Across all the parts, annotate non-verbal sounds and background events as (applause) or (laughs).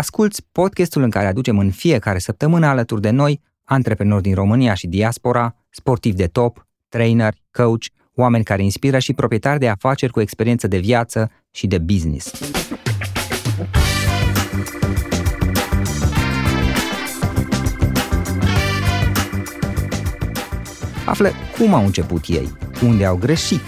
Asculți podcastul în care aducem în fiecare săptămână alături de noi antreprenori din România și diaspora, sportivi de top, trainer, coach, oameni care inspiră și proprietari de afaceri cu experiență de viață și de business. Află cum au început ei, unde au greșit,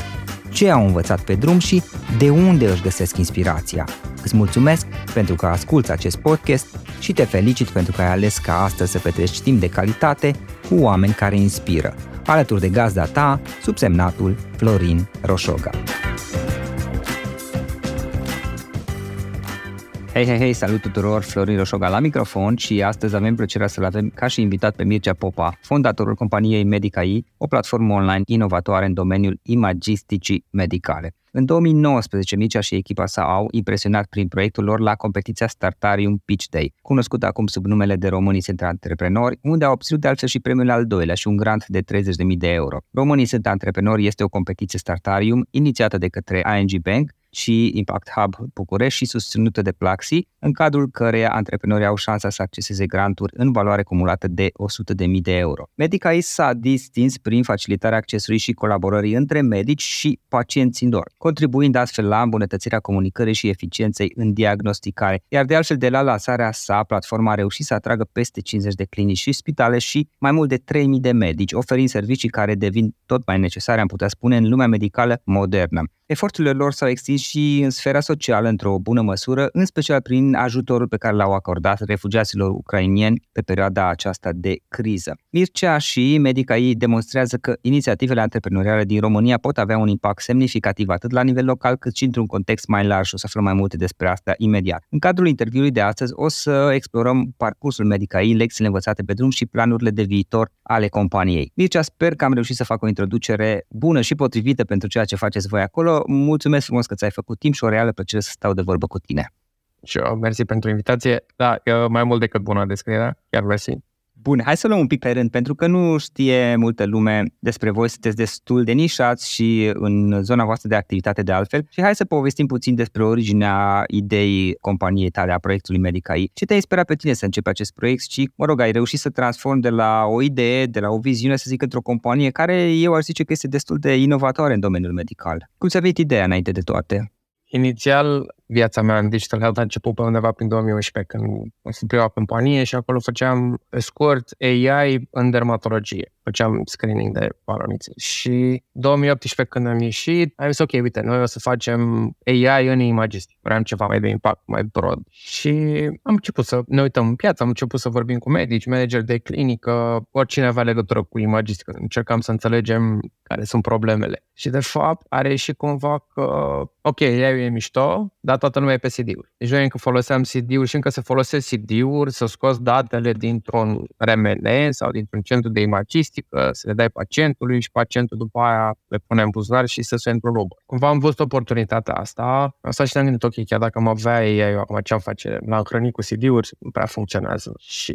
ce au învățat pe drum și de unde își găsesc inspirația. Îți mulțumesc pentru că asculți acest podcast și te felicit pentru că ai ales ca astăzi să petreci timp de calitate cu oameni care inspiră, alături de gazda ta, subsemnatul Florin Roșoga. Hei, hei, hei, salut tuturor, Florin Roșoga la microfon și astăzi avem plăcerea să-l avem ca și invitat pe Mircea Popa, fondatorul companiei Medicae, o platformă online inovatoare în domeniul imagisticii medicale. În 2019, Mircea și echipa sa au impresionat prin proiectul lor la competiția Startarium Pitch Day, cunoscută acum sub numele de Românii sunt antreprenori, unde au obținut de altfel și premiul al doilea și un grant de 30.000 de euro. Românii sunt antreprenori este o competiție Startarium inițiată de către ING Bank, și Impact Hub București și susținută de Plaxi, în cadrul căreia antreprenorii au șansa să acceseze granturi în valoare cumulată de 100.000 de euro. Medica s-a distins prin facilitarea accesului și colaborării între medici și pacienți lor, contribuind astfel la îmbunătățirea comunicării și eficienței în diagnosticare. Iar de altfel, de la lansarea sa, platforma a reușit să atragă peste 50 de clinici și spitale și mai mult de 3.000 de medici, oferind servicii care devin tot mai necesare, am putea spune, în lumea medicală modernă. Eforturile lor s-au extins și în sfera socială într-o bună măsură, în special prin ajutorul pe care l-au acordat refugiaților ucrainieni pe perioada aceasta de criză. Mircea și medica ei demonstrează că inițiativele antreprenoriale din România pot avea un impact semnificativ atât la nivel local cât și într-un context mai larg o să aflăm mai multe despre asta imediat. În cadrul interviului de astăzi o să explorăm parcursul Medicaii, lecțiile învățate pe drum și planurile de viitor ale companiei. Mircea, sper că am reușit să fac o introducere bună și potrivită pentru ceea ce faceți voi acolo mulțumesc frumos că ți-ai făcut timp și o reală plăcere să stau de vorbă cu tine. Și eu, mersi pentru invitație. Da, mai mult decât bună descriere, chiar mersi. Bun, hai să luăm un pic pe rând, pentru că nu știe multă lume despre voi, sunteți destul de nișați și în zona voastră de activitate de altfel. Și hai să povestim puțin despre originea ideii companiei tale, a proiectului Medicai. Ce te-a inspirat pe tine să începi acest proiect și, mă rog, ai reușit să transform de la o idee, de la o viziune, să zic, într-o companie care eu aș zice că este destul de inovatoare în domeniul medical. Cum ți-a venit ideea înainte de toate? Inițial, viața mea în digital health a început pe undeva prin 2011, când am fost prima companie și acolo făceam, pe scurt, AI în dermatologie. Făceam screening de palonițe. Și 2018, când am ieșit, am zis, ok, uite, noi o să facem AI în imagistic. Vreau ceva mai de impact, mai broad. Și am început să ne uităm în piață, am început să vorbim cu medici, manageri de clinică, oricine avea legătură cu imagistic. Încercam să înțelegem care sunt problemele. Și, de fapt, are și cumva că, ok, AI e mișto, dar toată lumea e pe CD-uri. Deci noi încă foloseam CD-uri și încă se folosesc CD-uri să scoți datele dintr-un RMN sau dintr-un centru de imagistică, să le dai pacientului și pacientul după aia le pune în buzunar și să se într-o Cumva am văzut oportunitatea asta, asta și ne-am gândit, ok, chiar dacă am avea ei acum ce am face? L-am hrănit cu CD-uri, nu prea funcționează. Și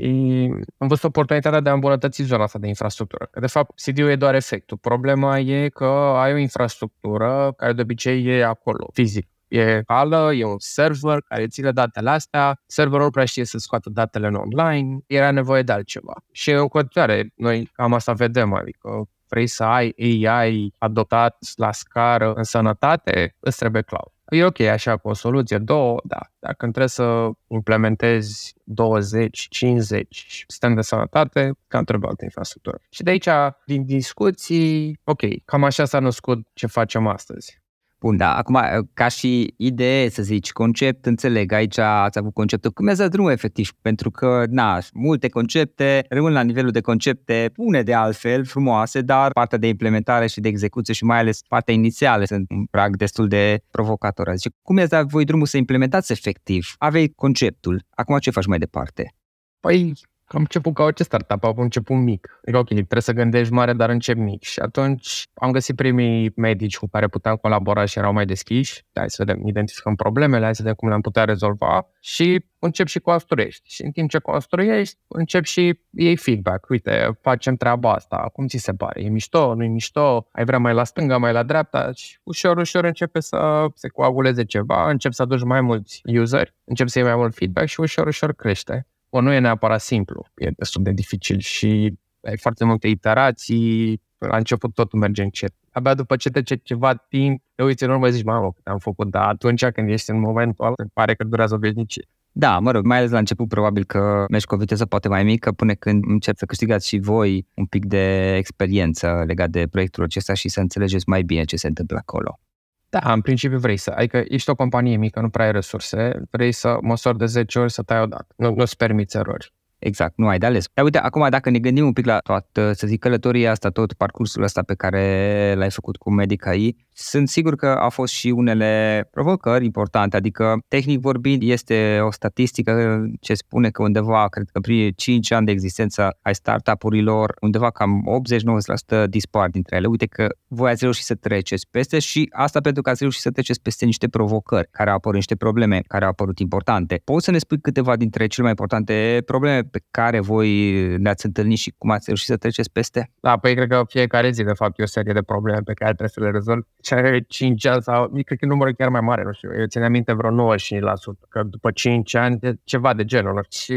am văzut oportunitatea de a îmbunătăți zona asta de infrastructură. Că de fapt CD-ul e doar efectul. Problema e că ai o infrastructură care de obicei e acolo, fizic E cală, e un server care ține datele astea, serverul nu prea știe să scoată datele în online, era nevoie de altceva. Și în continuare, noi cam asta vedem, adică vrei să ai AI adoptat la scară în sănătate, îți trebuie cloud. E ok așa cu o soluție, două, da. Dacă trebuie să implementezi 20, 50 sistem de sănătate, cam trebuie altă infrastructură. Și de aici, din discuții, ok, cam așa s-a născut ce facem astăzi. Bun, da. Acum, ca și idee, să zici, concept, înțeleg, aici ați avut conceptul. Cum mi-ați dat drumul efectiv? Pentru că, na, multe concepte rămân la nivelul de concepte bune de altfel, frumoase, dar partea de implementare și de execuție și mai ales partea inițială sunt un prag destul de provocator. Zice, cum mi-ați dat voi drumul să implementați efectiv? Aveai conceptul. Acum ce faci mai departe? Păi, Am început ca orice startup, am început mic. Adică, ok, trebuie să gândești mare, dar încep mic. Și atunci am găsit primii medici cu care puteam colabora și erau mai deschiși. Hai să vedem, identificăm problemele, hai să vedem cum le-am putea rezolva și încep și construiești. Și în timp ce construiești, încep și iei feedback. Uite, facem treaba asta, cum ți se pare? E mișto, nu e mișto? Ai vrea mai la stânga, mai la dreapta? Și ușor, ușor începe să se coaguleze ceva, încep să aduci mai mulți useri, încep să iei mai mult feedback și ușor, ușor crește. O, nu e neapărat simplu, e destul de dificil și ai foarte multe iterații, la început totul merge încet. Abia după ce trece ceva timp, te uiți în urmă și zici, mamă, cât am făcut, dar atunci când ești în momentul ăla, pare că durează o veșnicie. Da, mă rog, mai ales la început probabil că mergi cu o viteză poate mai mică până când începi să câștigați și voi un pic de experiență legat de proiectul acesta și să înțelegeți mai bine ce se întâmplă acolo. Da, în principiu vrei să, adică ești o companie mică, nu prea ai resurse, vrei să măsori de 10 ori să tai odată, nu, nu-ți permiți erori. Exact, nu ai de ales. Dar uite, acum dacă ne gândim un pic la toată, să zic, călătoria asta, tot parcursul ăsta pe care l-ai făcut cu Medica-I, sunt sigur că au fost și unele provocări importante, adică tehnic vorbind este o statistică ce spune că undeva, cred că prin 5 ani de existență ai startup-urilor, undeva cam 80-90% dispar dintre ele. Uite că voi ați reușit să treceți peste și asta pentru că ați reușit să treceți peste niște provocări care au apărut, niște probleme care au apărut importante. Poți să ne spui câteva dintre cele mai importante probleme pe care voi le-ați întâlnit și cum ați reușit să treceți peste? Da, păi cred că fiecare zi, de fapt, e o serie de probleme pe care trebuie să le rezolvi. Ce are 5 ani sau, cred că numărul chiar mai mare, nu știu, eu țin aminte vreo 95%, că după 5 ani e ceva de genul. Și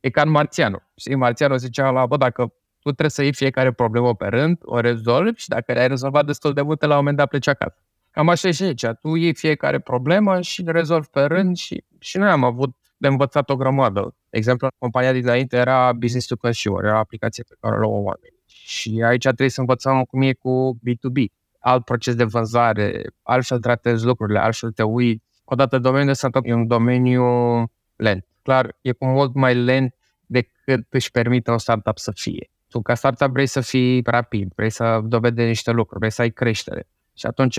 e ca în Marțianu. Și Marțianu zicea la, bă, dacă tu trebuie să iei fiecare problemă pe rând, o rezolvi și dacă le-ai rezolvat destul de multe, la un moment dat pleci acasă. Cam așa e și aici. Tu iei fiecare problemă și le rezolvi pe rând și, și noi am avut de învățat o grămadă. De exemplu, compania dinainte era business to consumer, era aplicație pe care o luau oameni. Și aici trebuie să învățăm cum e cu B2B. Alt proces de vânzare, altfel tratezi lucrurile, altfel te uiți. Odată, domeniul de sănătate e un domeniu lent. Clar, e cu mult mai lent decât își permite un startup să fie. Tu ca startup vrei să fii rapid, vrei să dovedești niște lucruri, vrei să ai creștere. Și atunci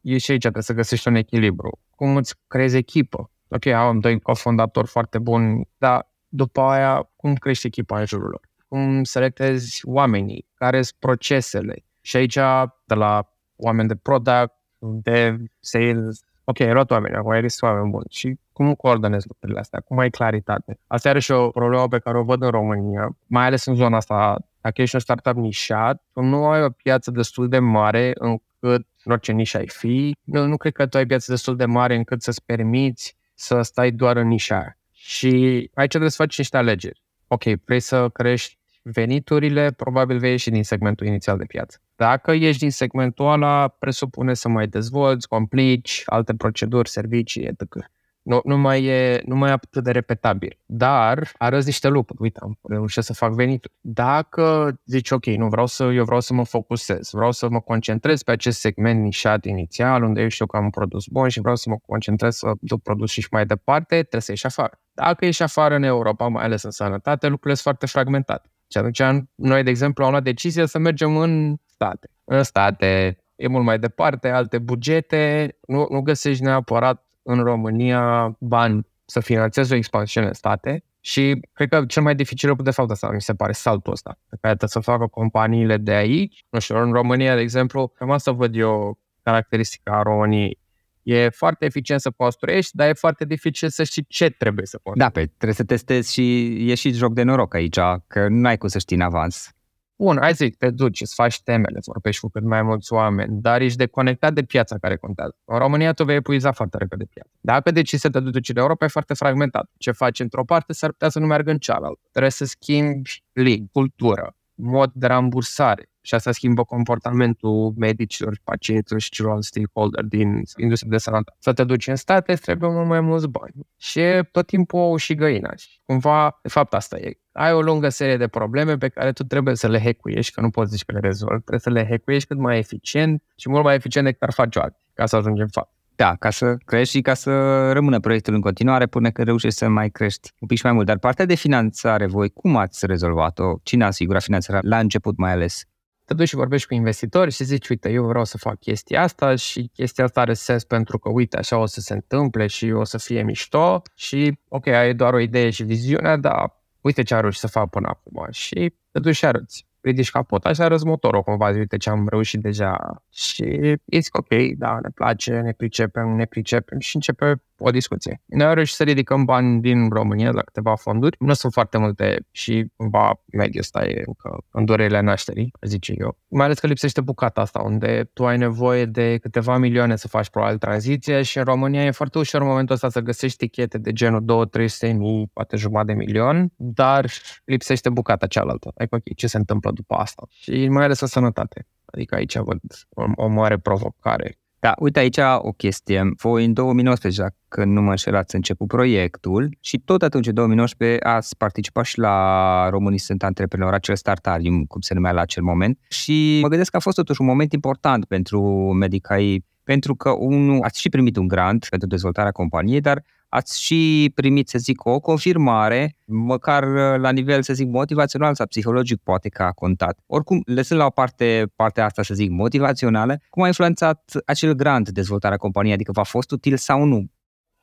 e și aici trebuie să găsești un echilibru. Cum îți creezi echipă? Ok, am doi cofondatori foarte buni, dar după aia cum crește echipa în jurul lor? Cum selectezi oamenii? Care sunt procesele? Și aici, de la oameni de product, de sales, ok, ai luat oameni, acum ai oameni buni. Și cum coordonezi lucrurile astea? Cum ai claritate? Asta are și o problemă pe care o văd în România, mai ales în zona asta. Dacă ești un startup nișat, tu nu ai o piață destul de mare încât, în orice nișă ai fi, nu, nu cred că tu ai piață destul de mare încât să-ți permiți să stai doar în nișa aia. Și aici trebuie să faci niște alegeri. Ok, vrei să crești veniturile, probabil vei ieși din segmentul inițial de piață. Dacă ieși din segmentul ăla, presupune să mai dezvolți, complici alte proceduri, servicii, etc nu, nu, mai e, nu mai e atât de repetabil. Dar arăți niște lucruri. Uite, am reușit să fac venituri. Dacă zici, ok, nu vreau să, eu vreau să mă focusez, vreau să mă concentrez pe acest segment nișat inițial, unde eu știu că am un produs bun și vreau să mă concentrez să duc produs și mai departe, trebuie să ieși afară. Dacă ieși afară în Europa, mai ales în sănătate, lucrurile sunt foarte fragmentate. Și atunci noi, de exemplu, am luat decizia să mergem în state. În state e mult mai departe, alte bugete, nu, nu găsești neapărat în România bani să finanțeze o expansiune în state și cred că cel mai dificil lucru de fapt asta mi se pare saltul ăsta pe care trebuie să facă companiile de aici. Nu știu, în România, de exemplu, cam asta văd eu caracteristica a României. E foarte eficient să construiești, dar e foarte dificil să știi ce trebuie să construiești. Da, pe trebuie să testezi și e și joc de noroc aici, că nu ai cum să știi în avans. Bun, hai să te duci, îți faci temele, îți vorbești cu cât mai mulți oameni, dar ești deconectat de piața care contează. În România tu vei epuiza foarte repede piața. Dacă decizi să te duci în Europa, e foarte fragmentat. Ce faci într-o parte s-ar putea să nu meargă în cealaltă. Trebuie să schimbi limbi, cultură, mod de rambursare, și asta schimbă comportamentul medicilor, pacienților și celorlalți stakeholder din industria de sănătate. Să te duci în state, trebuie mult mai mulți bani. Și e tot timpul ou și găina. Și cumva, de fapt, asta e. Ai o lungă serie de probleme pe care tu trebuie să le hackuiești, că nu poți zici că le rezolvi. Trebuie să le hackuiești cât mai eficient și mult mai eficient decât ar face alții, ca să ajungem în fapt. Da, ca să crești și ca să rămână proiectul în continuare până când reușești să mai crești un pic și mai mult. Dar partea de finanțare, voi cum ați rezolvat-o? Cine a asigurat finanțarea la început mai ales? te duci și vorbești cu investitori și zici, uite, eu vreau să fac chestia asta și chestia asta are sens pentru că, uite, așa o să se întâmple și o să fie mișto și, ok, ai doar o idee și viziune, dar uite ce a reușit să fac până acum și te duci și arăți ridici capota și arăți motorul cumva, uite ce am reușit deja. Și e zic ok, da, ne place, ne pricepem, ne pricepem și începe o discuție. Noi am reușit să ridicăm bani din România la câteva fonduri. Nu sunt foarte multe și cumva mediul ăsta e încă în durerile nașterii, zice eu. Mai ales că lipsește bucata asta, unde tu ai nevoie de câteva milioane să faci probabil tranziție și în România e foarte ușor în momentul ăsta să găsești tichete de genul 2-300 mii, poate jumătate de milion, dar lipsește bucata cealaltă. Adică, ok, ce se întâmplă după asta? Și mai ales în sănătate. Adică aici văd o, o mare provocare da, uite aici o chestie. Voi în 2019, dacă nu mă înșel, ați început proiectul și tot atunci, în 2019, ați participat și la Românii sunt antreprenori, acel startarium, cum se numea la acel moment. Și mă gândesc că a fost totuși un moment important pentru Medicai, pentru că, unul, ați și primit un grant pentru dezvoltarea companiei, dar ați și primit, să zic, o confirmare, măcar uh, la nivel, să zic, motivațional sau psihologic, poate că a contat. Oricum, lăsând la o parte partea asta, să zic, motivațională, cum a influențat acel grant dezvoltarea companiei? Adică v-a fost util sau nu?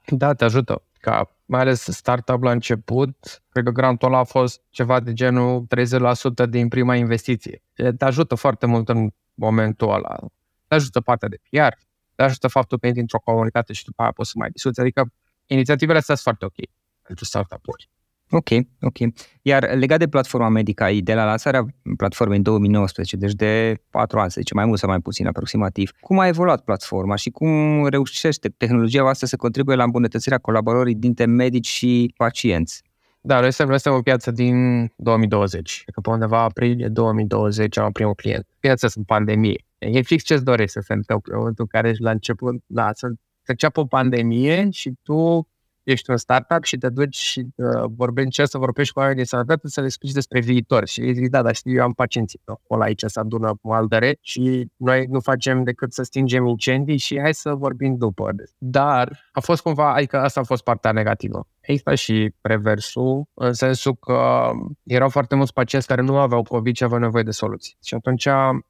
Da, te ajută. Ca mai ales startup la început, cred că grantul ăla a fost ceva de genul 30% din prima investiție. Te ajută foarte mult în momentul ăla. Te ajută partea de PR, te ajută faptul că intri într-o comunitate și după aia poți să mai discuți. Adică inițiativele astea sunt foarte ok pentru startup-uri. Ok, ok. Iar legat de platforma Medica de la lansarea platformei în 2019, deci de 4 ani, să zicem, mai mult sau mai puțin aproximativ, cum a evoluat platforma și cum reușește tehnologia voastră să contribuie la îmbunătățirea colaborării dintre medici și pacienți? Da, noi suntem, noi suntem o piață din 2020. Că pe undeva aprilie 2020 am primul client. Piața sunt pandemie. E fix ce-ți dorești să se întâmple în momentul în care la început, da, să să înceapă o pandemie și tu ești un startup și te duci și uh, vorbești, încerci să vorbești cu oamenii de sănătate să le explici despre viitor. Și ei zic, da, dar știu, eu am pacienții acolo aici se adună cu aldăre și noi nu facem decât să stingem incendii și hai să vorbim după. Dar a fost cumva, adică asta a fost partea negativă. Există și reversul, în sensul că erau foarte mulți pacienți care nu aveau COVID și aveau nevoie de soluții. Și atunci,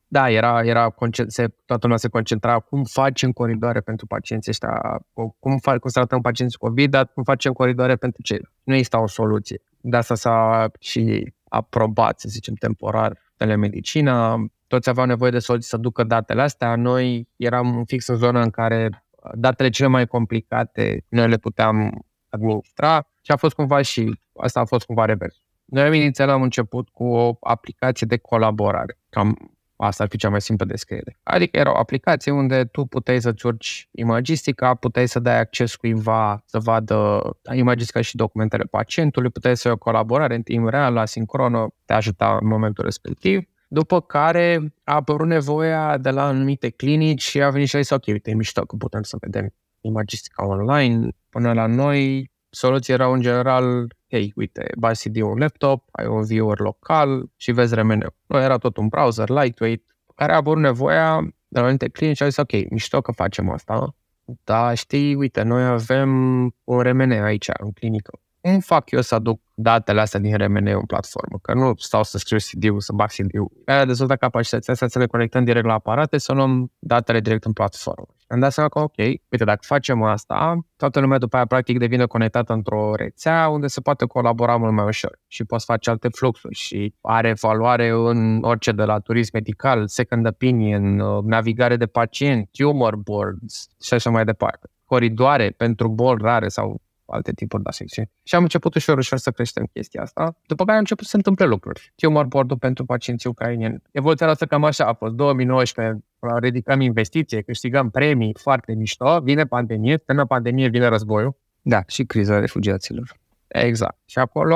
da, era, era se, toată lumea se concentra cum facem coridoare pentru pacienții ăștia, cum, fac, cum să tratăm pacienții COVID, dar cum facem coridoare pentru cei. Nu exista o soluție. De asta s-a și aprobat, să zicem, temporar telemedicina, toți aveau nevoie de soluții să ducă datele astea. Noi eram fix în zona în care datele cele mai complicate noi le puteam administra și a fost cumva și asta a fost cumva revers. Noi inițial am început cu o aplicație de colaborare. Cam asta ar fi cea mai simplă descriere. Adică era o aplicație unde tu puteai să-ți urci imagistica, puteai să dai acces cuiva să vadă imagistica și documentele pacientului, puteai să ai o colaborare în timp real, asincronă, te ajuta în momentul respectiv. După care a apărut nevoia de la anumite clinici și a venit și a zis, ok, uite, e mișto că putem să vedem imagistica online, până la noi, soluția era în general, hei, uite, bai CD un laptop, ai un viewer local și vezi RMN. Nu era tot un browser lightweight, care a avut nevoia de la anumite clinici, au zis, ok, mișto că facem asta, dar știi, uite, noi avem un RMN aici, în clinică cum fac eu să aduc datele astea din RMN în platformă? Că nu stau să scriu CD-ul, să bag CD-ul. Aia dezvoltă capacitatea asta să le conectăm direct la aparate, să luăm datele direct în platformă. Am dat seama că, ok, uite, dacă facem asta, toată lumea după aia practic devine conectată într-o rețea unde se poate colabora mult mai ușor și poți face alte fluxuri și are evaluare în orice de la turism medical, second opinion, navigare de pacient, tumor boards și așa mai departe. Coridoare pentru boli rare sau alte tipuri de secțiuni. Și am început ușor, ușor să creștem chestia asta, după care am început să se întâmple lucruri. Tumor board pentru pacienții ucrainieni. Evoluția noastră cam așa a fost. 2019 ridicăm investiție, câștigăm premii foarte mișto, vine pandemie, până pandemie vine războiul. Da, și criza refugiaților. Exact. Și acolo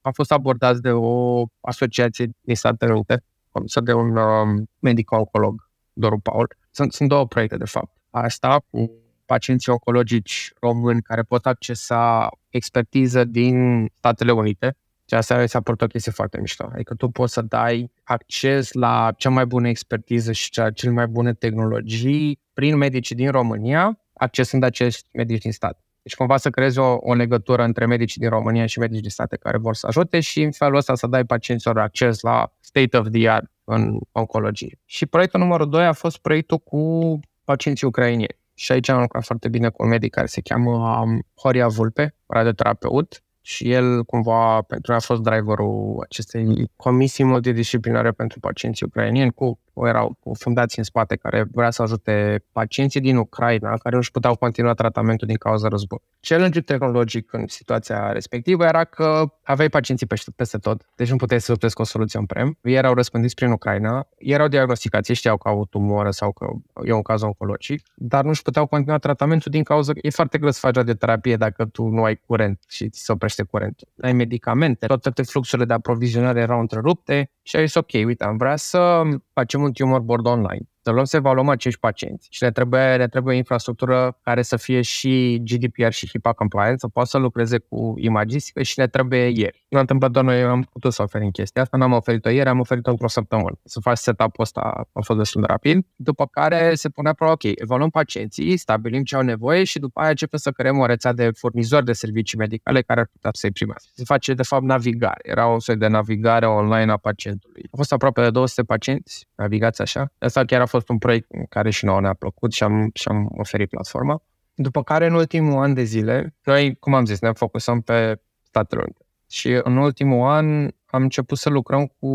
a fost abordat de o asociație din Statele Unite, condusă de un um, medic oncolog, Doru Paul. Sunt, sunt două proiecte, de fapt. Asta cu pacienții oncologici români care pot accesa expertiză din Statele Unite. Și asta s-a părut o chestie foarte mișto. Adică tu poți să dai acces la cea mai bună expertiză și cea cele mai bune tehnologii prin medicii din România, accesând acești medici din stat. Deci cumva să creezi o, o legătură între medicii din România și medicii din state care vor să ajute și în felul ăsta să dai pacienților acces la state of the art în oncologie. Și proiectul numărul 2 a fost proiectul cu pacienții ucrainieni. Și aici am lucrat foarte bine cu un medic care se cheamă um, Horia Vulpe, radioterapeut, și el cumva pentru noi a fost driverul acestei comisii multidisciplinare pentru pacienții ucrainieni cu o, era o fundație în spate care vrea să ajute pacienții din Ucraina care nu își puteau continua tratamentul din cauza războiului. Challenge tehnologic în situația respectivă era că aveai pacienții peste, peste tot, deci nu puteai să obțezi o soluție în prem. Ei erau răspândiți prin Ucraina, erau diagnosticați, știau că au o tumoră sau că e un caz oncologic, dar nu își puteau continua tratamentul din cauza că e foarte greu să faci radioterapie dacă tu nu ai curent și ți se oprește curentul. Ai medicamente, toate fluxurile de aprovizionare erau întrerupte și ai zis ok, uite, am vrea să facem un tumor board online să luăm să evaluăm acești pacienți și le trebuie, le trebuie infrastructură care să fie și GDPR și HIPAA compliant, să poată să lucreze cu imagistică și le trebuie ieri. Nu a întâmplat doar noi am putut să oferim chestia asta, n-am oferit-o ieri, am oferit-o într-o săptămână. Să faci setup-ul ăsta a fost destul de rapid, după care se punea problema, ok, evaluăm pacienții, stabilim ce au nevoie și după aia începem să creăm o rețea de furnizori de servicii medicale care ar putea să-i primească. Se face, de fapt, navigare. Era o soi de navigare online a pacientului. A fost aproape de 200 pacienți navigați așa. Asta chiar a fost un proiect care și nouă ne-a plăcut și am, și am oferit platforma. După care, în ultimul an de zile, noi, cum am zis, ne focusăm pe Statele Unite. Și în ultimul an am început să lucrăm cu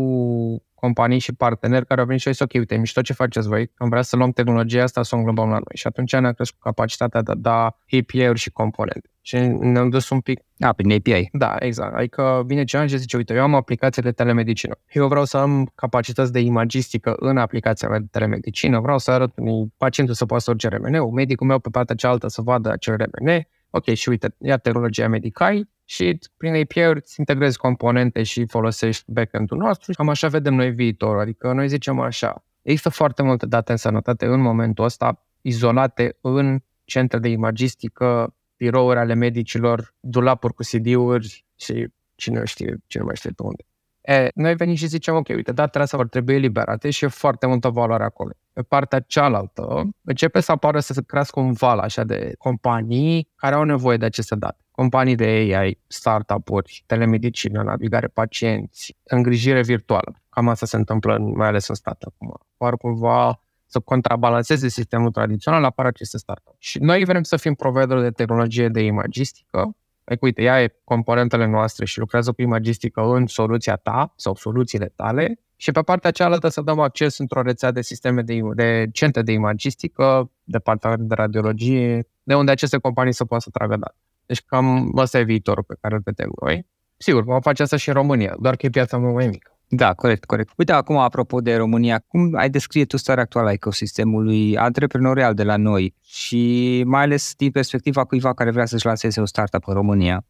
companii și parteneri care au venit și au zis, ok, uite, mișto ce faceți voi, am vrea să luăm tehnologia asta să o înglobăm la noi. Și atunci ne-a crescut capacitatea de a da API-uri și componente. Și ne-am dus un pic... Da, prin API. Da, exact. Adică vine cineva și zice, uite, eu am aplicație de telemedicină. Eu vreau să am capacități de imagistică în aplicația mea de telemedicină, vreau să arăt unui pacientul să poată să urce RMN-ul, medicul meu pe partea cealaltă să vadă acel RMN, ok, și uite, ia tehnologia Medicai și prin API-uri îți integrezi componente și folosești backend-ul nostru. Cam așa vedem noi viitor. Adică noi zicem așa, există foarte multe date în sănătate în momentul ăsta, izolate în centre de imagistică, birouri ale medicilor, dulapuri cu CD-uri și cine știe, cine mai știe pe unde. E, noi venim și zicem, ok, uite, datele astea vor trebui eliberate și e foarte multă valoare acolo. Pe partea cealaltă, începe să apară să se crească un val așa de companii care au nevoie de aceste date. Companii de AI, startup-uri, telemedicină, navigare pacienți, îngrijire virtuală. Cam asta se întâmplă mai ales în stat acum. Par cumva să contrabalanceze sistemul tradițional, apar aceste startup. Și noi vrem să fim provider de tehnologie de imagistică, Adică, uite, ia e componentele noastre și lucrează cu imagistică în soluția ta sau soluțiile tale și pe partea cealaltă să dăm acces într-o rețea de sisteme de, de centre de imagistică, departamente de radiologie, de unde aceste companii să poată să tragă date. Deci cam ăsta e viitorul pe care îl vedem noi. Sigur, vom face asta și în România, doar că e piața mult mai mică. Da, corect, corect. Uite, acum, apropo de România, cum ai descrie tu starea actuală a ecosistemului antreprenorial de la noi și mai ales din perspectiva cuiva care vrea să-și lanseze o startup în România?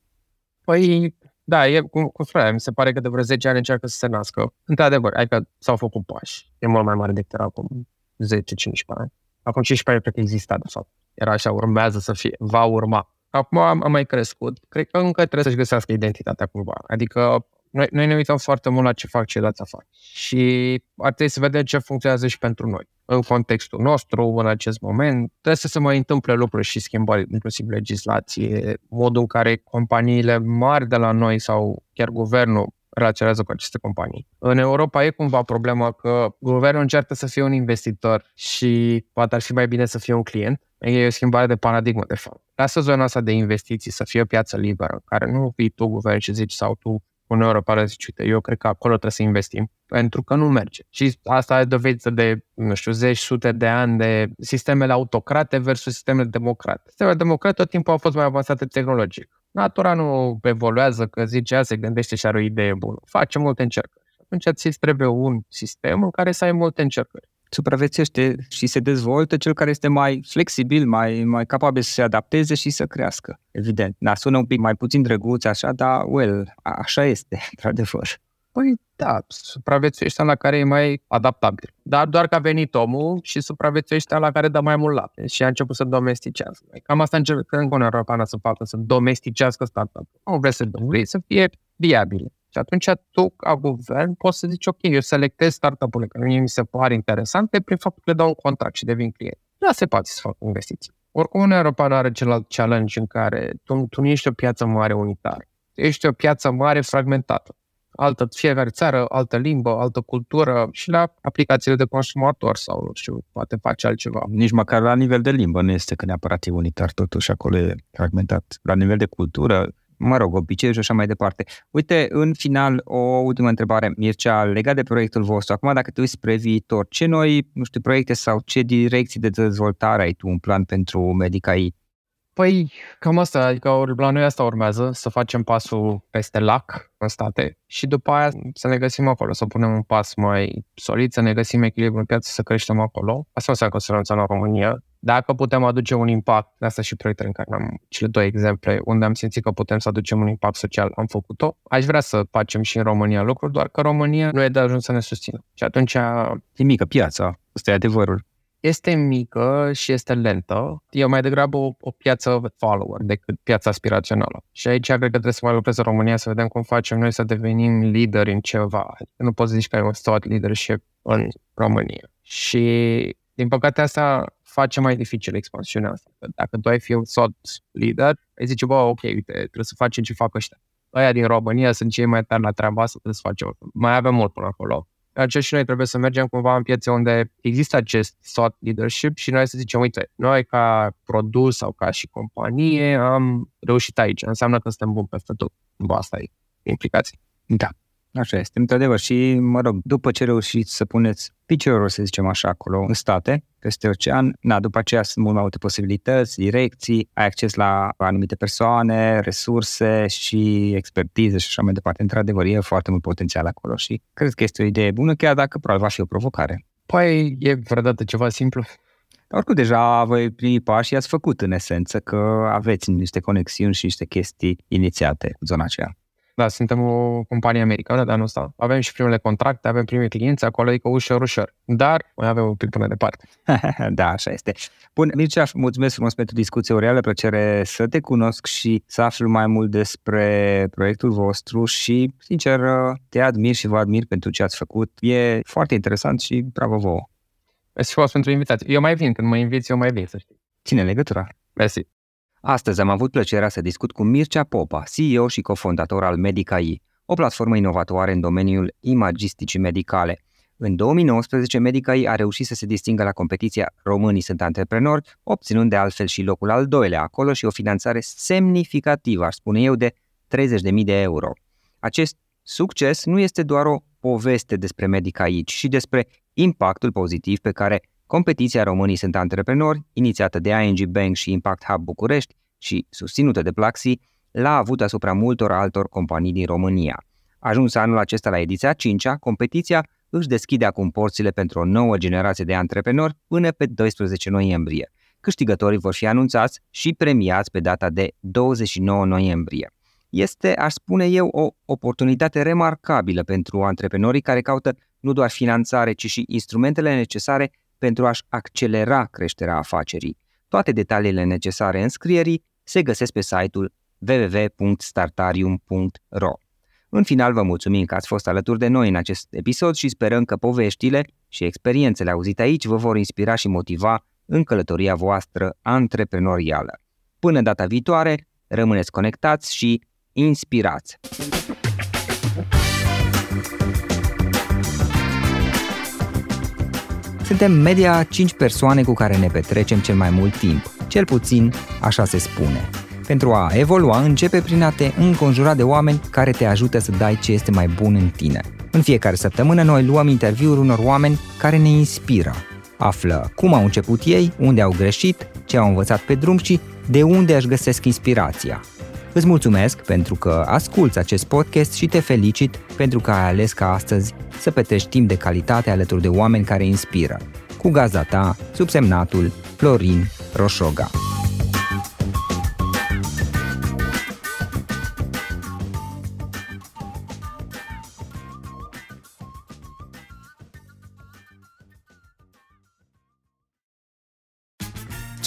Păi, da, e, cum, cum spuneam, mi se pare că de vreo 10 ani încearcă să se nască. Într-adevăr, adică s-au făcut pași. E mult mai mare decât era acum 10-15 ani. Acum 15 ani cred că exista, de fapt. Era așa, urmează să fie, va urma. Acum am, am mai crescut. Cred că încă trebuie să-și găsească identitatea cumva. Adică noi, noi ne uităm foarte mult la ce fac ceilalți afară și ar trebui să vedem ce funcționează și pentru noi. În contextul nostru, în acest moment, trebuie să se mai întâmple lucruri și schimbări, inclusiv legislație, modul în care companiile mari de la noi sau chiar guvernul relaționează cu aceste companii. În Europa e cumva problema că guvernul încearcă să fie un investitor și poate ar fi mai bine să fie un client. E o schimbare de paradigmă, de fapt. Lasă zona asta de investiții să fie o piață liberă, în care nu vii tu guvern și zici sau tu Uniunea Europeană zice, uite, eu cred că acolo trebuie să investim, pentru că nu merge. Și asta e dovedită de, nu știu, zeci, sute de ani de sistemele autocrate versus sistemele democrate. Sistemele democrate tot timpul au fost mai avansate tehnologic. Natura nu evoluează că zice, ea se gândește și are o idee bună. Face multe încercări. Atunci ți trebuie un sistem în care să ai multe încercări supraviețuiește și se dezvoltă cel care este mai flexibil, mai, mai capabil să se adapteze și să crească. Evident. Da, sună un pic mai puțin drăguț așa, dar, well, așa este, (laughs) într-adevăr. Păi da, supraviețuiește la care e mai adaptabil. Dar doar că a venit omul și supraviețuiește la care dă mai mult lapte și a început să domesticească. Cam asta încercăm în Europeană să facă, să domesticească startup. Nu vrei să vrei să fie viabile. Și atunci tu, ca guvern, poți să zici, ok, eu selectez startup-urile care mie mi se pare interesante prin faptul că le dau un contract și devin client. Da, se poate să fac investiții. Oricum, Uniunea Europeană are celălalt challenge în care tu, tu nu ești o piață mare unitară. Ești o piață mare fragmentată. Altă, fiecare țară, altă limbă, altă cultură și la aplicațiile de consumator sau, nu știu, poate face altceva. Nici măcar la nivel de limbă nu este că neapărat e unitar, totuși acolo e fragmentat. La nivel de cultură, mă rog, obiceiuri și așa mai departe. Uite, în final, o ultimă întrebare, Mircea, legat de proiectul vostru. Acum, dacă te uiți spre viitor, ce noi, nu știu, proiecte sau ce direcții de dezvoltare ai tu un plan pentru Medicai? Păi, cam asta, adică la noi asta urmează, să facem pasul peste lac în state și după aia să ne găsim acolo, să punem un pas mai solid, să ne găsim echilibru în piață, să creștem acolo. Asta înseamnă considerăm la România. Dacă putem aduce un impact, de asta și proiectele în care am cele două exemple, unde am simțit că putem să aducem un impact social, am făcut-o. Aș vrea să facem și în România lucruri, doar că România nu e de ajuns să ne susțină. Și atunci... E mică piața, ăsta e adevărul este mică și este lentă. E mai degrabă o, o piață follower decât piața aspirațională. Și aici cred că trebuie să mai lucrez în România să vedem cum facem noi să devenim lideri în ceva. Adică nu poți zici că ai un thought leadership în România. Și din păcate asta face mai dificil expansiunea asta. Dacă tu ai fi un thought leader, ai zice, bă, ok, uite, trebuie să facem ce fac ăștia. Aia din România sunt cei mai tari la treaba asta, trebuie să facem. Mai avem mult până acolo aceea și noi trebuie să mergem cumva în piețe unde există acest thought leadership și noi să zicem, uite, noi ca produs sau ca și companie am reușit aici. Înseamnă că suntem buni peste tot. Asta e implicații. Da. Așa este, într-adevăr. Și, mă rog, după ce reușiți să puneți piciorul, să zicem așa, acolo, în state, peste ocean, na, după aceea sunt mult mai multe posibilități, direcții, ai acces la anumite persoane, resurse și expertiză și așa mai departe. Într-adevăr, e foarte mult potențial acolo și cred că este o idee bună, chiar dacă probabil va fi o provocare. Păi, e vreodată ceva simplu? Oricum, deja voi primi pași și ați făcut în esență că aveți niște conexiuni și niște chestii inițiate în zona aceea. Da, suntem o companie americană de anul ăsta. Avem și primele contracte, avem primii clienți, acolo adică ușor, ușor. Dar mai avem un pic până departe. (laughs) da, așa este. Bun, Mircea, mulțumesc frumos pentru discuție, o reală plăcere să te cunosc și să aflu mai mult despre proiectul vostru și, sincer, te admir și vă admir pentru ce ați făcut. E foarte interesant și bravo vouă. Mersi frumos pentru invitație. Eu mai vin, când mă inviți, eu mai vin, să știi. Ține legătura. Mersi. Astăzi am avut plăcerea să discut cu Mircea Popa, CEO și cofondator al Medicai, o platformă inovatoare în domeniul imagisticii medicale. În 2019, Medicai a reușit să se distingă la competiția Românii sunt antreprenori, obținând de altfel și locul al doilea acolo și o finanțare semnificativă, aș spune eu, de 30.000 de euro. Acest succes nu este doar o poveste despre Medicai, ci și despre impactul pozitiv pe care Competiția Românii sunt antreprenori, inițiată de ING Bank și Impact Hub București și susținută de Plaxi, l-a avut asupra multor altor companii din România. Ajuns anul acesta la ediția 5-a, competiția își deschide acum porțile pentru o nouă generație de antreprenori până pe 12 noiembrie. Câștigătorii vor fi anunțați și premiați pe data de 29 noiembrie. Este, aș spune eu, o oportunitate remarcabilă pentru antreprenorii care caută nu doar finanțare, ci și instrumentele necesare pentru a-și accelera creșterea afacerii. Toate detaliile necesare înscrierii se găsesc pe site-ul www.startarium.ro. În final, vă mulțumim că ați fost alături de noi în acest episod și sperăm că poveștile și experiențele auzite aici vă vor inspira și motiva în călătoria voastră antreprenorială. Până data viitoare, rămâneți conectați și inspirați! Suntem media 5 persoane cu care ne petrecem cel mai mult timp, cel puțin așa se spune. Pentru a evolua, începe prin a te înconjura de oameni care te ajută să dai ce este mai bun în tine. În fiecare săptămână noi luăm interviuri unor oameni care ne inspiră. Află cum au început ei, unde au greșit, ce au învățat pe drum și de unde își găsesc inspirația. Îți mulțumesc pentru că asculți acest podcast și te felicit pentru că ai ales ca astăzi să petrești timp de calitate alături de oameni care inspiră. Cu gazda ta, subsemnatul Florin Roșoga.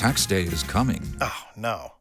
Tax day is coming. Oh, no.